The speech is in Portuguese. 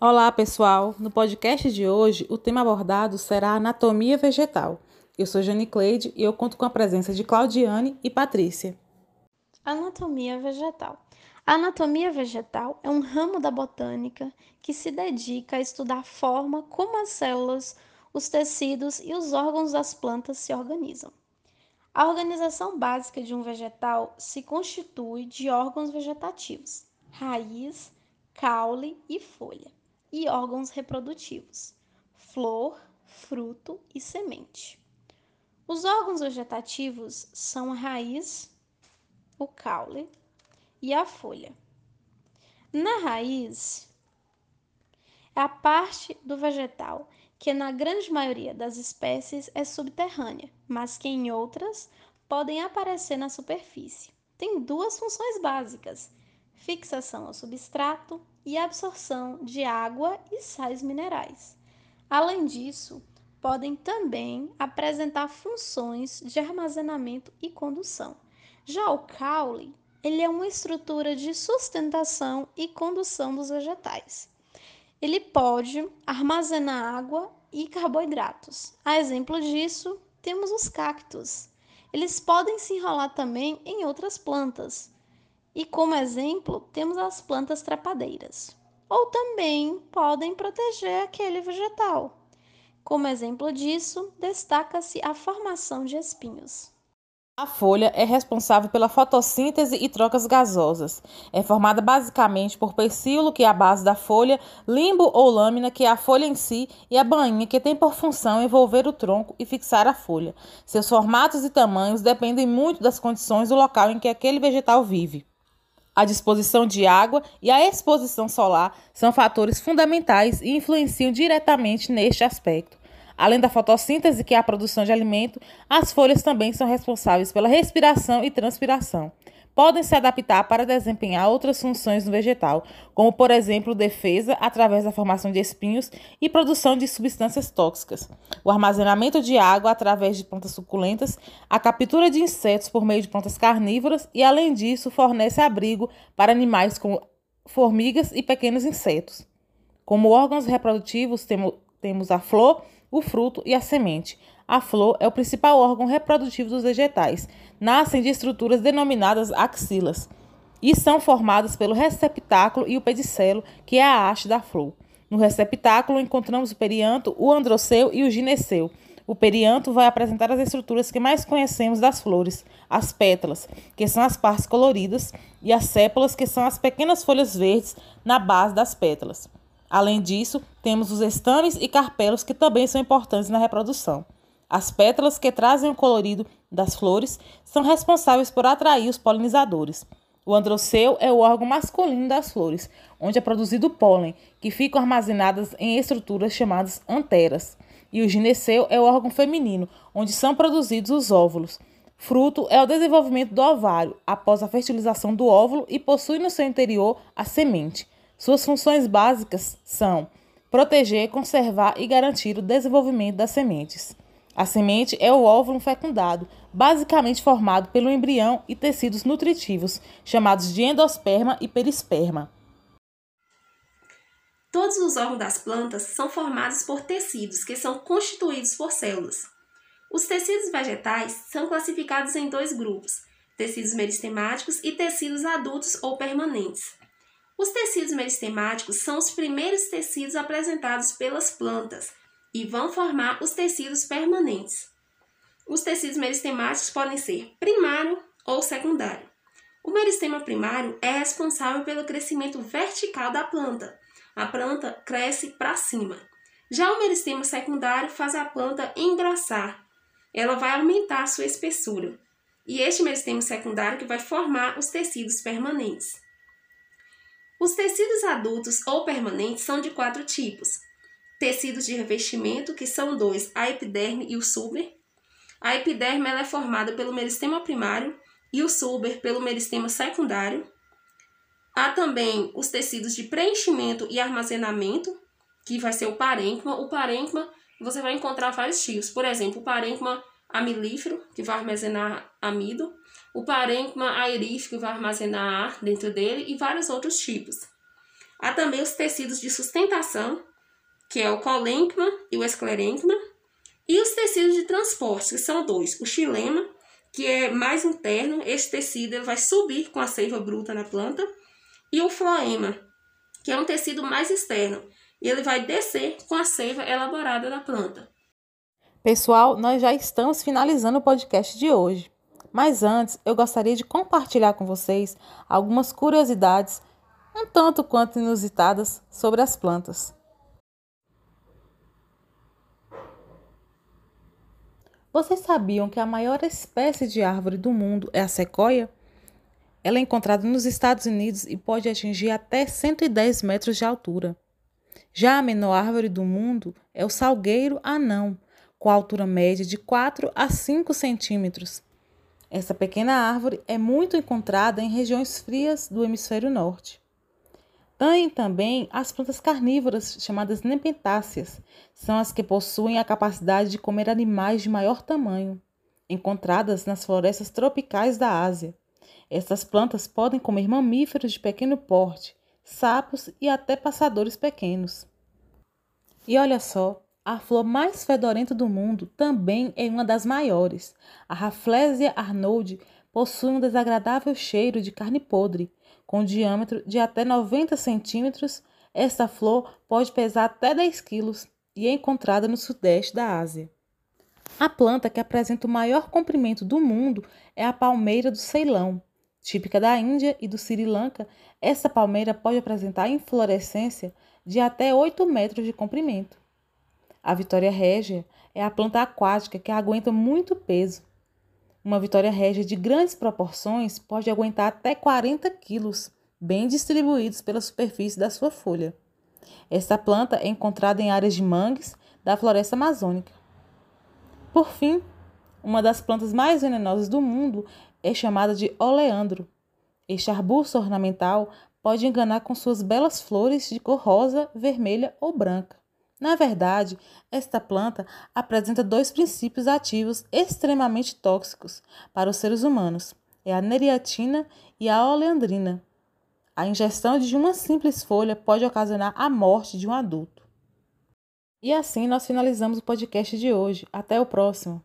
Olá, pessoal! No podcast de hoje, o tema abordado será anatomia vegetal. Eu sou Jane Cleide e eu conto com a presença de Claudiane e Patrícia. Anatomia vegetal. A anatomia vegetal é um ramo da botânica que se dedica a estudar a forma como as células, os tecidos e os órgãos das plantas se organizam. A organização básica de um vegetal se constitui de órgãos vegetativos, raiz, caule e folha e órgãos reprodutivos: flor, fruto e semente. Os órgãos vegetativos são a raiz, o caule e a folha. Na raiz, é a parte do vegetal que, na grande maioria das espécies, é subterrânea, mas que em outras podem aparecer na superfície. Tem duas funções básicas: fixação ao substrato e absorção de água e sais minerais. Além disso, podem também apresentar funções de armazenamento e condução. Já o caule, ele é uma estrutura de sustentação e condução dos vegetais. Ele pode armazenar água e carboidratos. A exemplo disso, temos os cactos. Eles podem se enrolar também em outras plantas, e como exemplo, temos as plantas trepadeiras. Ou também podem proteger aquele vegetal. Como exemplo disso, destaca-se a formação de espinhos. A folha é responsável pela fotossíntese e trocas gasosas. É formada basicamente por pecíolo, que é a base da folha, limbo ou lâmina, que é a folha em si, e a bainha, que tem por função envolver o tronco e fixar a folha. Seus formatos e tamanhos dependem muito das condições do local em que aquele vegetal vive. A disposição de água e a exposição solar são fatores fundamentais e influenciam diretamente neste aspecto. Além da fotossíntese, que é a produção de alimento, as folhas também são responsáveis pela respiração e transpiração podem se adaptar para desempenhar outras funções no vegetal, como, por exemplo, defesa através da formação de espinhos e produção de substâncias tóxicas, o armazenamento de água através de plantas suculentas, a captura de insetos por meio de plantas carnívoras e, além disso, fornece abrigo para animais como formigas e pequenos insetos. Como órgãos reprodutivos, temos a flor, o fruto e a semente. A flor é o principal órgão reprodutivo dos vegetais. Nascem de estruturas denominadas axilas e são formadas pelo receptáculo e o pedicelo, que é a haste da flor. No receptáculo encontramos o perianto, o androceu e o gineceu. O perianto vai apresentar as estruturas que mais conhecemos das flores, as pétalas, que são as partes coloridas, e as sépalas, que são as pequenas folhas verdes na base das pétalas. Além disso, temos os estames e carpelos que também são importantes na reprodução. As pétalas que trazem o colorido das flores são responsáveis por atrair os polinizadores. O androceu é o órgão masculino das flores, onde é produzido pólen, que ficam armazenadas em estruturas chamadas anteras. E o gineceu é o órgão feminino, onde são produzidos os óvulos. Fruto é o desenvolvimento do ovário após a fertilização do óvulo e possui no seu interior a semente. Suas funções básicas são proteger, conservar e garantir o desenvolvimento das sementes. A semente é o óvulo fecundado, basicamente formado pelo embrião e tecidos nutritivos, chamados de endosperma e perisperma. Todos os órgãos das plantas são formados por tecidos que são constituídos por células. Os tecidos vegetais são classificados em dois grupos: tecidos meristemáticos e tecidos adultos ou permanentes. Os tecidos meristemáticos são os primeiros tecidos apresentados pelas plantas e vão formar os tecidos permanentes. Os tecidos meristemáticos podem ser primário ou secundário. O meristema primário é responsável pelo crescimento vertical da planta. A planta cresce para cima. Já o meristema secundário faz a planta engrossar. Ela vai aumentar sua espessura. E este meristema secundário que vai formar os tecidos permanentes. Os tecidos adultos ou permanentes são de quatro tipos: tecidos de revestimento, que são dois, a epiderme e o suber. A epiderme é formada pelo meristema primário e o suber pelo meristema secundário. Há também os tecidos de preenchimento e armazenamento, que vai ser o parênquima. O parênquima você vai encontrar vários tipos, por exemplo, o parênquima amilífero, que vai armazenar amido, o parênquima aerífico vai armazenar ar dentro dele e vários outros tipos. Há também os tecidos de sustentação, que é o colênquima e o esclerênquima, e os tecidos de transporte, que são dois, o xilema, que é mais interno, esse tecido vai subir com a seiva bruta na planta, e o floema, que é um tecido mais externo, e ele vai descer com a seiva elaborada da planta. Pessoal, nós já estamos finalizando o podcast de hoje. Mas antes, eu gostaria de compartilhar com vocês algumas curiosidades, um tanto quanto inusitadas, sobre as plantas. Vocês sabiam que a maior espécie de árvore do mundo é a sequoia? Ela é encontrada nos Estados Unidos e pode atingir até 110 metros de altura. Já a menor árvore do mundo é o salgueiro anão, com altura média de 4 a 5 centímetros. Essa pequena árvore é muito encontrada em regiões frias do hemisfério norte. Tem também as plantas carnívoras chamadas nepentáceas, são as que possuem a capacidade de comer animais de maior tamanho, encontradas nas florestas tropicais da Ásia. Essas plantas podem comer mamíferos de pequeno porte, sapos e até passadores pequenos. E olha só, a flor mais fedorenta do mundo também é uma das maiores. A Rafflesia arnold possui um desagradável cheiro de carne podre, com diâmetro de até 90 centímetros. Esta flor pode pesar até 10 quilos e é encontrada no sudeste da Ásia. A planta que apresenta o maior comprimento do mundo é a palmeira do Ceilão. Típica da Índia e do Sri Lanka, essa palmeira pode apresentar inflorescência de até 8 metros de comprimento. A Vitória régia é a planta aquática que aguenta muito peso. Uma Vitória régia de grandes proporções pode aguentar até 40 quilos, bem distribuídos pela superfície da sua folha. Esta planta é encontrada em áreas de mangues da floresta amazônica. Por fim, uma das plantas mais venenosas do mundo é chamada de oleandro. Este arbusto ornamental pode enganar com suas belas flores de cor rosa, vermelha ou branca. Na verdade, esta planta apresenta dois princípios ativos extremamente tóxicos para os seres humanos: é a neriatina e a oleandrina. A ingestão de uma simples folha pode ocasionar a morte de um adulto. E assim nós finalizamos o podcast de hoje. Até o próximo.